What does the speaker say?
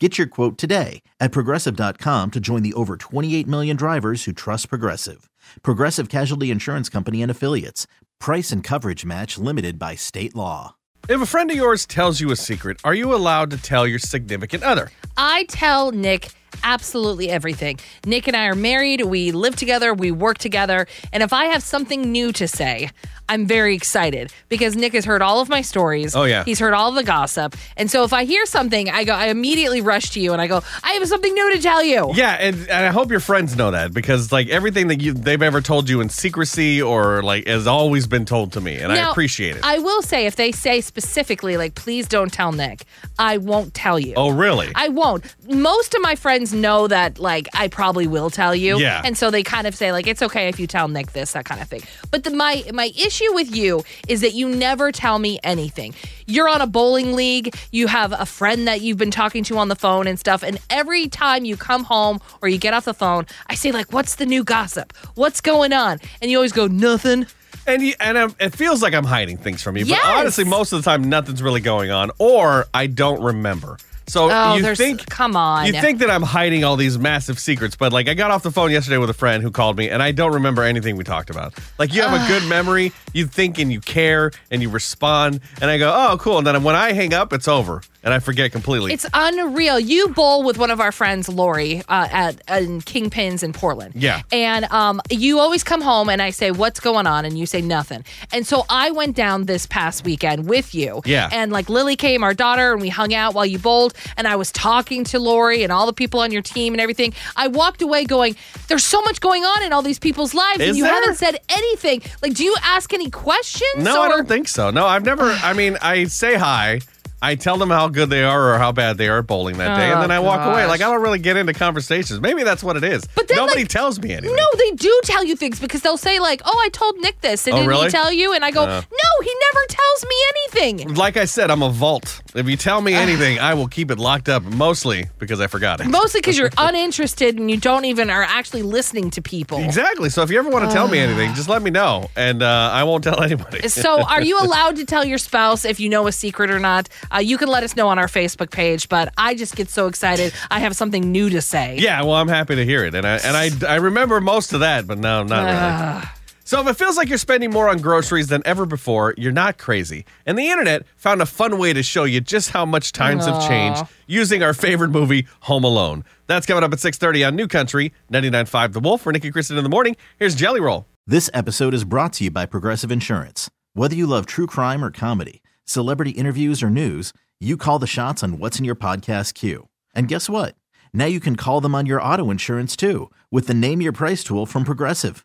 Get your quote today at progressive.com to join the over 28 million drivers who trust Progressive. Progressive Casualty Insurance Company and Affiliates. Price and coverage match limited by state law. If a friend of yours tells you a secret, are you allowed to tell your significant other? I tell Nick absolutely everything. Nick and I are married, we live together, we work together, and if I have something new to say, I'm very excited because Nick has heard all of my stories. Oh, yeah. He's heard all the gossip. And so if I hear something, I go I immediately rush to you and I go, I have something new to tell you. Yeah, and, and I hope your friends know that because like everything that you they've ever told you in secrecy or like has always been told to me, and I appreciate it. I will say if they say specifically like please don't tell Nick, I won't tell you. oh, really? I won't. Most of my friends know that like I probably will tell you. Yeah. And so they kind of say like it's okay if you tell Nick this, that kind of thing. But the my my issue with you is that you never tell me anything. You're on a bowling league, you have a friend that you've been talking to on the phone and stuff, and every time you come home or you get off the phone, I say like what's the new gossip? What's going on? And you always go nothing. and you, and i it feels like I'm hiding things from you, Yes. but honestly, most of the time nothing's really going on, or I don't remember. So Oh, you think come on. You think that I'm hiding all these massive secrets, but like I got off the phone yesterday with a friend who called me, and I don't remember anything we talked about. Like you have a good memory, you think and you care, and you respond, and I go, oh, cool. And then when I hang up, it's over, and I forget completely. It's unreal. You bowl with one of our friends, Lori, uh, at in Kingpins in Portland. Yeah. And um, you always come home and I say, "What's going on?" And you say nothing. And so I went down this past weekend with you. Yeah. And like Lily came, our daughter, and we hung out while you bowled. And I was talking to Lori and all the people on your team and everything. I walked away going, "There's so much going on in all these people's lives, Is and you there? haven't said anything. Like, do you ask any questions? No, I don't think so. No, I've never. I mean, I say hi. I tell them how good they are or how bad they are at bowling that day, and Oh, then I walk away. Like I don't really get into conversations. Maybe that's what it is. But then, nobody like- tells me anything. No, they do tell you things because they'll say like, "Oh, I told Nick this, and Oh, didn't really? he tell you?" And I go, Uh. "No, never tells me anything." Like I said, I'm a vault. If you tell me anything, I will keep it locked up. Mostly because I forgot it. Mostly because you're uninterested and you don't even are actually listening to people. Exactly. So if you ever want to tell me anything, just let me know, and uh, I won't tell anybody. So, are you allowed to tell your spouse if you know a secret or not? Uh, you can let us know on our Facebook page. But I just get so excited. I have something new to say. Yeah, well, I'm happy to hear it, and I and I, I remember most of that, but no, not really. So if it feels like you're spending more on groceries than ever before, you're not crazy. And the internet found a fun way to show you just how much times have changed using our favorite movie, Home Alone. That's coming up at 6:30 on New Country 99.5 The Wolf for Nikki Kristen in the morning. Here's Jelly Roll. This episode is brought to you by Progressive Insurance. Whether you love true crime or comedy, celebrity interviews or news, you call the shots on what's in your podcast queue. And guess what? Now you can call them on your auto insurance too with the Name Your Price tool from Progressive.